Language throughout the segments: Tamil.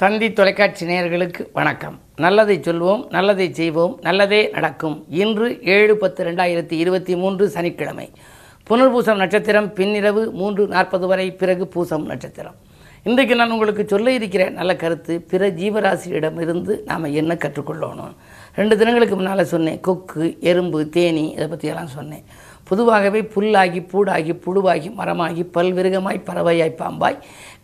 தந்தி தொலைக்காட்சி நேயர்களுக்கு வணக்கம். நல்லதை சொல்வோம் நல்லதை செய்வோம் நல்லதே நடக்கும். இன்று ஏழு பத்து ரெண்டாயிரத்தி இருபத்தி மூன்று சனிக்கிழமை. புனர்பூசம் நட்சத்திரம் பின்னிரவு மூன்று நாற்பது வரை பிறகு பூசம் நட்சத்திரம். இன்றைக்கு நான் உங்களுக்கு சொல்ல இருக்கிற நல்ல கருத்து பிற ஜீவராசியிடமிருந்து நாம் என்ன கற்றுக்கொள்ளணும்? ரெண்டு தினங்களுக்கு முன்னால் சொன்னேன் கொக்கு எறும்பு தேனி இதை பற்றியெல்லாம் சொன்னேன். பொதுவாகவே புல்லாகி பூடாகி புழுவாகி மரமாகி பல்விருகமாய் பறவையாய் பாம்பாய்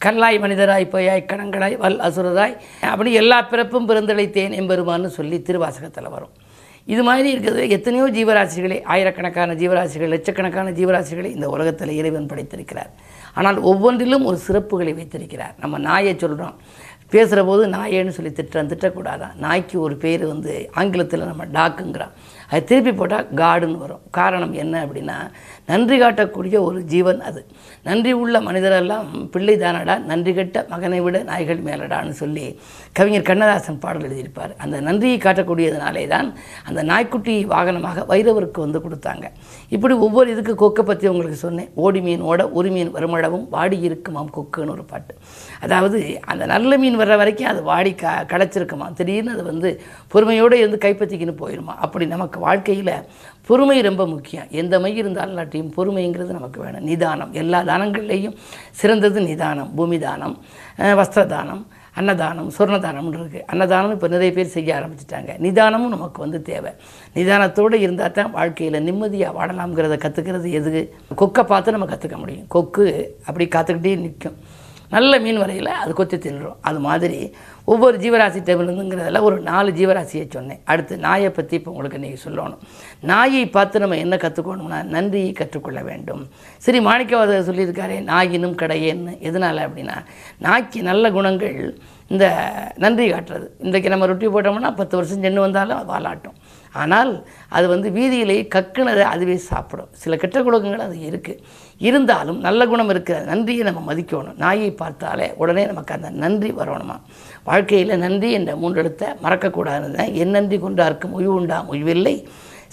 கல்லாய் மனிதராய் பொய்யாய் கணங்களாய் வல் அசுரராய் அப்படி எல்லா பிறப்பும் பிறந்தழைத்தேன் எம்பெருமான்னு சொல்லி திருவாசகத்தில் வரும். இது மாதிரி இருக்கிறது எத்தனையோ ஜீவராசிகளை ஆயிரக்கணக்கான ஜீவராசிகள் லட்சக்கணக்கான ஜீவராசிகளை இந்த உலகத்தில் இறைவன் படைத்திருக்கிறார். ஆனால் ஒவ்வொன்றிலும் ஒரு சிறப்புகளை வைத்திருக்கிறார். நம்ம நாயை சொல்கிறோம் பேசுகிற போது நாயேன்னு சொல்லி திட்டுறோம் திட்டக்கூடாதான். நாய்க்கு ஒரு பேர் வந்து ஆங்கிலத்தில் நம்ம டாக்குங்கிறோம் அது திருப்பி போட்டால் காடுன்னு வரும். காரணம் என்ன அப்படின்னா நன்றி காட்டக்கூடிய ஒரு ஜீவன் அது. நன்றி உள்ள மனிதரெல்லாம் பிள்ளை தானடா நன்றி கட்ட மகனை விட நாய்கள் மேலடான்னு சொல்லி கவிஞர் கண்ணதாசன் பாடல் எழுதியிருப்பார். அந்த நன்றியை காட்டக்கூடியதுனாலே தான் அந்த நாய்க்குட்டி வாகனமாக வைரவருக்கு வந்து கொடுத்தாங்க. இப்படி ஒவ்வொரு இதுக்கு கொக்கை பற்றி உங்களுக்கு சொன்னேன். ஓடி மீன் ஓட ஒரு மீன் வருமளவும் வாடி இருக்குமாம் கொக்குன்னு ஒரு பாட்டு. அதாவது அந்த நல்ல மீன் வர்ற வரைக்கும் அது வாடி க கிடச்சிருக்குமா திடீர்னு அது வந்து பொறுமையோடு இருந்து கைப்பற்றிக்கின்னு போயிடுமா அப்படி நமக்கு வாழ்க்கையில் பொறுமை ரொம்ப முக்கியம். எந்த மை இருந்தாலும் இல்லாட்டியும் பொறுமைங்கிறது நமக்கு வேணும். நிதானம். எல்லா தானங்கள்லேயும் சிறந்தது நிதானம். பூமி தானம் வஸ்திர தானம் அன்னதானம் சொர்ணதானம்னு இருக்குது அன்னதானம் இப்போ நிறைய பேர் செய்ய ஆரம்பிச்சிட்டாங்க. நிதானமும் நமக்கு வந்து தேவை. நிதானத்தோடு இருந்தால் தான் வாழ்க்கையில் நிம்மதியாக வாழலாம்ங்கிறத கற்றுக்கிறது எது? கொக்கை பார்த்து நம்ம கற்றுக்க முடியும். கொக்கு அப்படி காத்துக்கிட்டே நிற்கும் நல்ல மீன் வரையில் அது கொத்தி தின்றும் அது மாதிரி ஒவ்வொரு ஜீவராசி இருந்துங்கிறதுல ஒரு நாலு ஜீவராசியை சொன்னேன். அடுத்து நாயை பற்றி இப்போ உங்களுக்கு இன்றைக்கி சொல்லணும். நாயை பார்த்து நம்ம என்ன கற்றுக்கணும்னா நன்றியை கற்றுக்கொள்ள வேண்டும். சரி மாணிக்கவாதர் சொல்லியிருக்காரே நாயினும் கடையேன்னு. எதனால் அப்படின்னா நாய்க்கு நல்ல குணங்கள் இந்த நன்றி காட்டுறது. இன்றைக்கு நம்ம ரொட்டி போட்டோம்னா பத்து வருஷம் சென்று வந்தாலும் அது வாலாட்டும் ஆனால் அது வந்து வீதியிலேயே கக்குனதை அதுவே சாப்பிடும். சில கெட்ட குணங்கள் அது இருக்குது இருந்தாலும் நல்ல குணம் இருக்கிற நன்றியை நம்ம மதிக்கணும். நாயை பார்த்தாலே உடனே நமக்கு அந்த நன்றி வரணுமா? வாழ்க்கையில் நன்றி என்ற மூன்றெழுத்தை மறக்கக்கூடாதுன்னு என் நன்றி கொண்டார்க்கும் உய்வு உண்டா? உய்வில்லை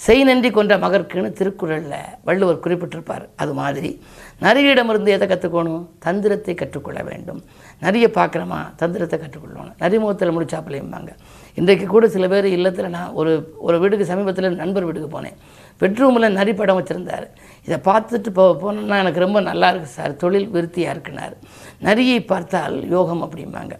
செய் நன்றி கொண்ட மகர்க்குன்னு திருக்குறளில் வள்ளுவர் குறிப்பிட்டிருப்பார். அது மாதிரி நரியிடமிருந்து எதை கற்றுக்கணும் தந்திரத்தை கற்றுக்கொள்ள வேண்டும். நிறைய பார்க்குறோமா தந்திரத்தை கற்றுக்கொள்ளணும். நரிமுகத்தில் முடிச்சாப்பிலையும்பாங்க. இன்றைக்கு கூட சில பேர் இல்லத்தில் நான் ஒரு ஒரு வீட்டுக்கு சமீபத்தில் நண்பர் வீட்டுக்கு போனேன். பெட்ரூமில் நரி படம் வச்சுருந்தார். இதை பார்த்துட்டு போ போனோம்னா எனக்கு ரொம்ப நல்லா இருக்குது சார். தொழில் விருத்தியாக இருக்குனார். நரியை பார்த்தால் யோகம் அப்படிம்பாங்க.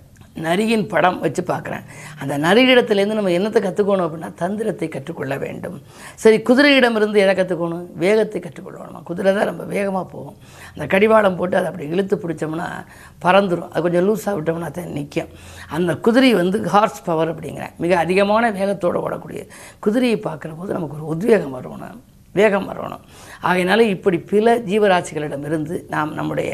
நரியின் படம் வச்சு பார்க்குறேன். அந்த நரியிடத்துலேருந்து நம்ம என்னத்தை கற்றுக்கணும் அப்படின்னா தந்திரத்தை கற்றுக்கொள்ள வேண்டும். சரி குதிரையிடமிருந்து எதை கற்றுக்கணும்? வேகத்தை கற்றுக்கொள்ளணும்? குதிரை தான் ரொம்ப வேகமாக போகும். அந்த கடிவாளம் போட்டு அதை அப்படி இழுத்து பிடிச்சோம்னா பறந்துடும் அது கொஞ்சம் லூஸாக விட்டோம்னா தான் நிற்கும். அந்த குதிரை வந்து ஹார்ஸ் பவர் அப்படிங்கிறேன். மிக அதிகமான வேகத்தோடு ஓடக்கூடிய குதிரையை பார்க்குற போது நமக்கு ஒரு உத்வேகம் வரணும் வேகம் வரணும். ஆகையினால இப்படி பல ஜீவராசிகளிடமிருந்து நாம் நம்முடைய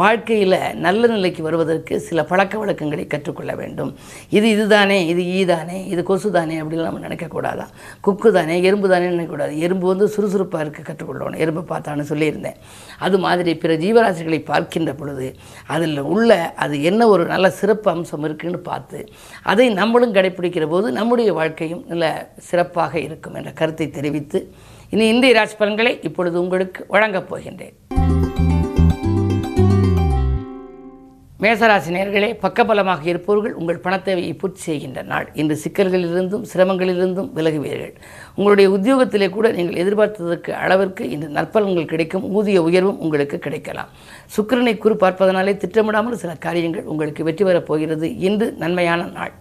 வாழ்க்கையில் நல்ல நிலைக்கு வருவதற்கு சில பழக்க வழக்கங்களை கற்றுக்கொள்ள வேண்டும். இது இதுதானே இது ஈதானே இது கொசு தானே அப்படின்னு நம்ம நினைக்கக்கூடாதான் குக்கு தானே எறும்பு தானே நினைக்கக்கூடாது எறும்பு வந்து சுறுசுறுப்பாக இருக்க கற்றுக்கொள்ளணும். எறும்பு பார்த்தான்னு சொல்லியிருந்தேன். அது மாதிரி பிற ஜீவராசிகளை பார்க்கின்ற பொழுது அதில் உள்ள அது என்ன ஒரு நல்ல சிறப்பு அம்சம் இருக்குன்னு பார்த்து அதை நம்மளும் கடைப்பிடிக்கிற போது நம்முடைய வாழ்க்கையும் நல்ல சிறப்பாக இருக்கும் என்ற கருத்தை தெரிவித்து இனி இந்திய ராசி பலன்களை இப்பொழுது உங்களுக்கு வழங்கப் போகின்றேன். மேசராசி நேர்களே பக்கபலமாக இருப்பவர்கள் உங்கள் பணத்தேவையை பூர்த்தி செய்கின்ற நாள். இன்று சிக்கல்களிலிருந்தும் சிரமங்களிலிருந்தும் விலகுவீர்கள். உங்களுடைய உத்தியோகத்திலே கூட நீங்கள் எதிர்பார்த்ததற்கு அளவிற்கு இன்று நற்பலன்கள் கிடைக்கும் ஊதிய உயர்வும் உங்களுக்கு கிடைக்கலாம். சுக்கிரனை குறி பார்ப்பதனாலே திட்டமிடாமல் சில காரியங்கள் உங்களுக்கு வெற்றி பெறப் போகிறது. இன்று நன்மையான நாள்.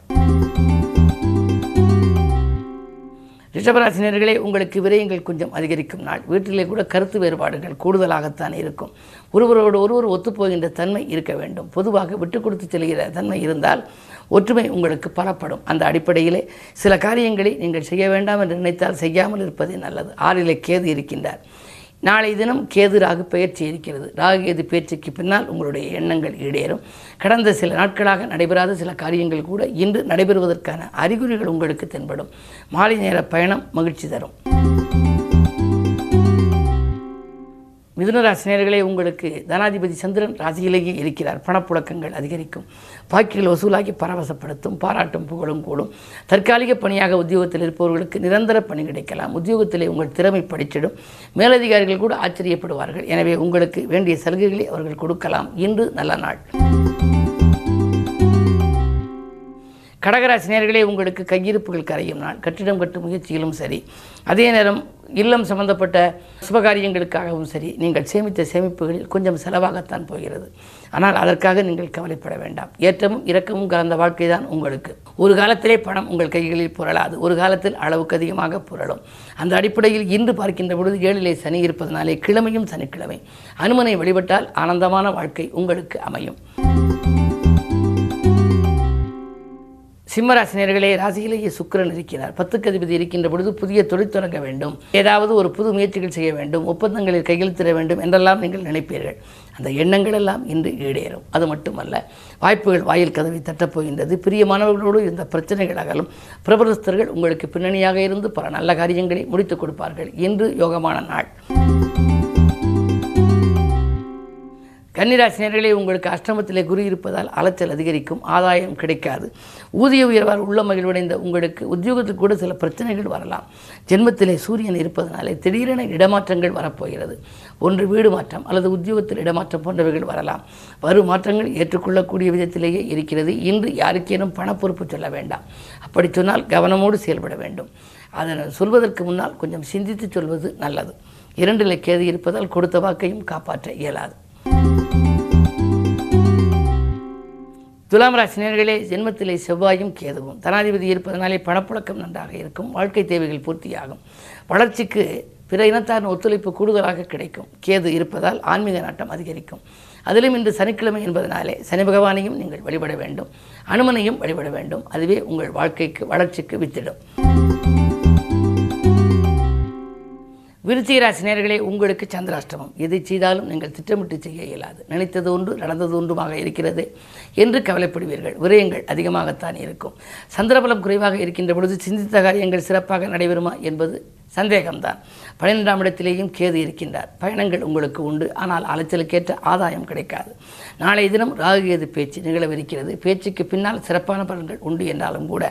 ரிஷபராசினியர்களே உங்களுக்கு விரயங்கள் கொஞ்சம் அதிகரிக்கும் நாள். வீட்டிலே கூட கருத்து வேறுபாடுகள் கூடுதலாகத்தான் இருக்கும். ஒருவரோடு ஒருவர் ஒத்துப்போகின்ற தன்மை இருக்க வேண்டும். பொதுவாக விட்டு கொடுத்து செல்கிற தன்மை இருந்தால் ஒற்றுமை உங்களுக்கு பலப்படும். அந்த அடிப்படையிலே சில காரியங்களை நீங்கள் செய்ய வேண்டாம் என்று நினைத்தால் செய்யாமல் இருப்பதே நல்லது. ஆறிலே கேது இருக்கின்றார். நாளை தினம் கேது ராகு பெயர்ச்சி இருக்கிறது. ராகு கேது பெயர்ச்சிக்கு பின்னால் உங்களுடைய எண்ணங்கள் ஈடேறும். கடந்த சில நாட்களாக நடைபெறாத சில காரியங்கள் கூட இன்று நடைபெறுவதற்கான அறிகுறிகள் உங்களுக்கு தென்படும். மாலை நேர பயணம் மகிழ்ச்சி தரும். மிதுனராசினியர்களே உங்களுக்கு தனாதிபதி சந்திரன் ராசியிலேயே இருக்கிறார். பணப்புழக்கங்கள் அதிகரிக்கும். பாக்கிகள் வசூலாகி பரவசப்படுத்தும் பாராட்டும் புகழும் கூடும். தற்காலிக பணியாக உத்தியோகத்தில் இருப்பவர்களுக்கு நிரந்தர பணி கிடைக்கலாம். உத்தியோகத்திலே உங்கள் திறமை படிச்சிடும். மேலதிகாரிகள் கூட ஆச்சரியப்படுவார்கள். எனவே உங்களுக்கு வேண்டிய சலுகைகளை அவர்கள் கொடுக்கலாம். இன்று நல்ல நாள். கடகராசி நேர்களே உங்களுக்கு கையிருப்புகள் கரையும் நான் கட்டிடம் கட்டும் முயற்சியிலும் சரி. அதே நேரம் இல்லம் சம்பந்தப்பட்ட சுபகாரியங்களுக்காகவும் சரி நீங்கள் சேமித்த சேமிப்புகளில் கொஞ்சம் செலவாகத்தான் போகிறது. ஆனால் அதற்காக நீங்கள் கவலைப்பட வேண்டாம். ஏற்றமும் இரக்கமும் கலந்த வாழ்க்கை தான் உங்களுக்கு. ஒரு காலத்திலே பணம் உங்கள் கைகளில் புரளாது. ஒரு காலத்தில் அளவுக்கு அதிகமாக புரளும். அந்த அடிப்படையில் இன்று பார்க்கின்ற பொழுது ஏழிலே சனி இருப்பதனாலே கிழமையும் சனிக்கிழமை. அனுமனை வழிபட்டால் ஆனந்தமான வாழ்க்கை உங்களுக்கு அமையும். சிம்மராசினியர்களே ராசியிலேயே சுக்கரன் இருக்கிறார். பத்துக்கு அதிபதி இருக்கின்ற பொழுது புதிய தொழில் தொடங்க வேண்டும். ஏதாவது ஒரு புது முயற்சிகள் செய்ய வேண்டும். ஒப்பந்தங்களில் கையெழுத்திட வேண்டும் என்றெல்லாம் நீங்கள் நினைப்பீர்கள். அந்த எண்ணங்கள் எல்லாம் இன்று ஈடேறும். அது மட்டுமல்ல வாய்ப்புகள் வாயில் கதவை தட்டப்போகின்றது. பிரியமானவர்களோடு இருந்த பிரச்சனைகள் அகலும். பிரபலஸ்தர்கள் உங்களுக்கு பின்னணியாக இருந்து பல நல்ல காரியங்களை முடித்துக் கொடுப்பார்கள். இன்று யோகமான நாள். கன்னிராசினியர்களே உங்களுக்கு அஷ்டமத்திலே குரு இருப்பதால் அலைச்சல் அதிகரிக்கும் ஆதாயம் கிடைக்காது. ஊதிய உயர்வால் உள்ள மகிழ்வடைந்த உங்களுக்கு உத்தியோகத்தில் கூட சில பிரச்சனைகள் வரலாம். ஜென்மத்திலே சூரியன் இருப்பதனாலே திடீரென இடமாற்றங்கள் வரப்போகிறது. ஒன்று வீடு மாற்றம் அல்லது உத்தியோகத்தில் இடமாற்றம் போன்றவைகள் வரலாம். வரும் மாற்றங்கள் ஏற்றுக்கொள்ளக்கூடிய விதத்திலேயே இருக்கிறது. இன்று யாருக்கேனும் பண பொறுப்பு சொல்ல வேண்டாம். அப்படி சொன்னால் கவனமோடு செயல்பட வேண்டும். அதனை சொல்வதற்கு முன்னால் கொஞ்சம் சிந்தித்து சொல்வது நல்லது. இரண்டிலே கேது இருப்பதால் கொடுத்த வாக்கையும் காப்பாற்ற இயலாது. துலாம் ராசினியர்களே ஜென்மத்திலே செவ்வாயும் கேதுவும். தனாதிபதி இருப்பதனாலே பணப்புழக்கம் நன்றாக இருக்கும். வாழ்க்கை தேவைகள் பூர்த்தியாகும். வளர்ச்சிக்கு பிற இனத்தாரின் ஒத்துழைப்பு கூடுதலாக கிடைக்கும். கேது இருப்பதால் ஆன்மீக நாட்டம் அதிகரிக்கும். அதிலும் இன்று சனிக்கிழமை என்பதனாலே சனி பகவானையும் நீங்கள் வழிபட வேண்டும். அனுமனையும் வழிபட வேண்டும். அதுவே உங்கள் வாழ்க்கைக்கு வளர்ச்சிக்கு வித்திடும். விருச்சிக நேர்களே உங்களுக்கு சந்திராஷ்டமம். எதை செய்தாலும் நீங்கள் திட்டமிட்டு செய்ய இயலாது. நினைத்தது ஒன்று நடந்தது ஒன்றுமாக இருக்கிறது என்று கவலைப்படுவீர்கள். விரயங்கள் அதிகமாகத்தான் இருக்கும். சந்திரபலம் குறைவாக இருக்கின்ற பொழுது சிந்தித்த காரியங்கள் சிறப்பாக நடைபெறுமா என்பது சந்தேகம்தான். பன்னிரெண்டாம் இடத்திலேயும் கேது இருக்கின்றார். பயணங்கள் உங்களுக்கு உண்டு. ஆனால் அலைச்சலுக்கேற்ற ஆதாயம் கிடைக்காது. நாளைய தினம் ராகுகேது பேச்சு நிகழவிருக்கிறது. பேச்சுக்கு பின்னால் சிறப்பான பலன்கள் உண்டு என்றாலும் கூட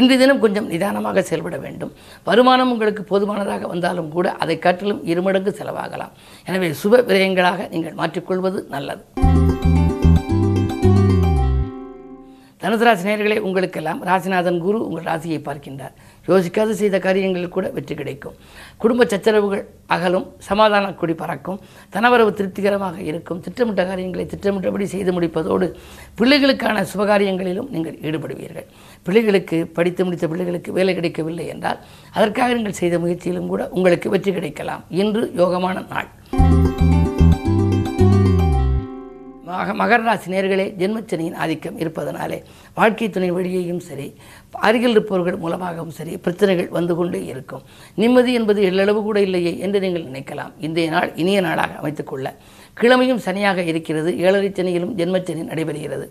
இன்று தினம் கொஞ்சம் நிதானமாக செயல்பட வேண்டும். வருமானம் உங்களுக்கு போதுமானதாக வந்தாலும் கூட அதை காட்டிலும் இருமடங்கு செலவாகலாம். எனவே சுப விரயங்களாக நீங்கள் மாற்றிக்கொள்வது நல்லது. தனுசு ராசி உங்களுக்கெல்லாம் ராசிநாதன் குரு உங்கள் ராசியை பார்க்கின்றார். யோசிக்காது செய்த காரியங்களில் கூட வெற்றி கிடைக்கும். குடும்ப சச்சரவுகள் அகலும் சமாதான குடி பறக்கும் தனவரவு திருப்திகரமாக இருக்கும். திட்டமிட்ட காரியங்களை திட்டமிட்டபடி செய்து முடிப்பதோடு பிள்ளைகளுக்கான சுபகாரியங்களிலும் நீங்கள் ஈடுபடுவீர்கள். பிள்ளைகளுக்கு படித்து முடித்த பிள்ளைகளுக்கு வேலை கிடைக்கவில்லை என்றால் அதற்காக நீங்கள் செய்த முயற்சியிலும் கூட உங்களுக்கு வெற்றி கிடைக்கலாம். இன்று யோகமான நாள். மக மகர ராசி நேர்களே ஜென்மச்சனியின் ஆதிக்கம் இருப்பதனாலே வாழ்க்கை துணை வழியையும் சரி அருகில் இருப்பவர்கள் மூலமாகவும் சரி பிரச்சனைகள் வந்து கொண்டே இருக்கும். நிம்மதி என்பது எள்ளளவு கூட இல்லையே என்று நீங்கள் நினைக்கலாம். இன்றைய நாள் இனிய நாளாக அமைத்துக்கொள்ள கிழமையும் சனியாக இருக்கிறது. ஏழரை சனியிலும் ஜென்மச்சனி நடைபெறுகிறது.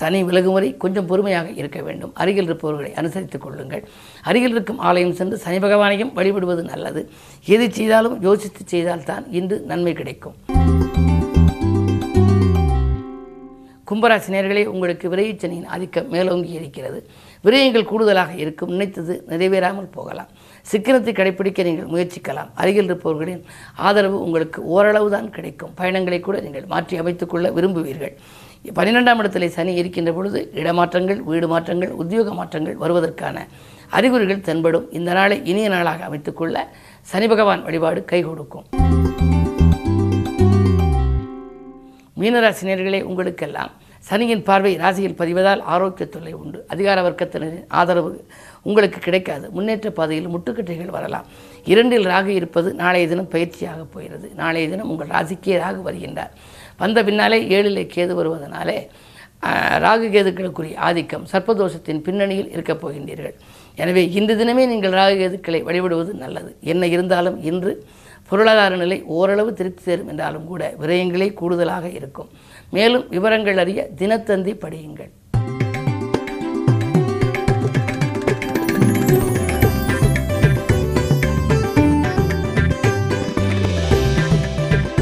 சனி விலகும் வரை கொஞ்சம் பொறுமையாக இருக்க வேண்டும். அருகில் இருப்பவர்களை அனுசரித்துக் கொள்ளுங்கள். அருகில் இருக்கும் ஆலயம் சென்று சனி பகவானையும் வழிபடுவது நல்லது. எது செய்தாலும் யோசித்து செய்தால்தான் இன்று நன்மை கிடைக்கும். கும்பராசி நேர்களே உங்களுக்கு விரைவுச்சனியின் ஆதிக்கம் மேலோங்கி இருக்கிறது. விரயங்கள் கூடுதலாக இருக்கும். நினைத்தது நிறைவேறாமல் போகலாம். சிக்கனத்தை கடைபிடிக்க நீங்கள் முயற்சிக்கலாம். அருகில் இருப்பவர்களின் ஆதரவு உங்களுக்கு ஓரளவு தான் கிடைக்கும். பயணங்களை கூட நீங்கள் மாற்றி அமைத்துக்கொள்ள விரும்புவீர்கள். பன்னிரெண்டாம் இடத்திலே சனி இருக்கின்ற பொழுது இடமாற்றங்கள் வீடு மாற்றங்கள் உத்தியோக மாற்றங்கள் வருவதற்கான அறிகுறிகள் தென்படும். இந்த நாளை இனிய நாளாக அமைத்துக்கொள்ள சனி பகவான் வழிபாடு கை கொடுக்கும். மீனராசினியர்களே உங்களுக்கெல்லாம் சனியின் பார்வை ராசியில் பதிவதால் ஆரோக்கிய தொல்லை உண்டு. அதிகார வர்க்கத்தினரின் ஆதரவு உங்களுக்கு கிடைக்காது. முன்னேற்ற பாதையில் முட்டுக்கட்டைகள் வரலாம். இரண்டில் ராகு இருப்பது நாளைய தினம் பயிற்சியாக போகிறது. நாளைய தினம் உங்கள் ராசிக்கே ராகு வருகின்றார். வந்த பின்னாலே ஏழிலே கேது வருவதனாலே ராகு கேதுக்களுக்குரிய ஆதிக்கம் சர்ப்பதோஷத்தின் பின்னணியில் இருக்கப் போகின்றீர்கள். எனவே இன்று தினமே நீங்கள் ராகு கேதுக்களை வழிபடுவது நல்லது. என்ன இருந்தாலும் இன்று பொருளாதார நிலை ஓரளவு திருப்தி தரும் என்றாலும் கூட விரயங்களே கூடுதலாக இருக்கும். மேலும் விவரங்கள் அறிய தினத்தந்தி படியுங்கள்.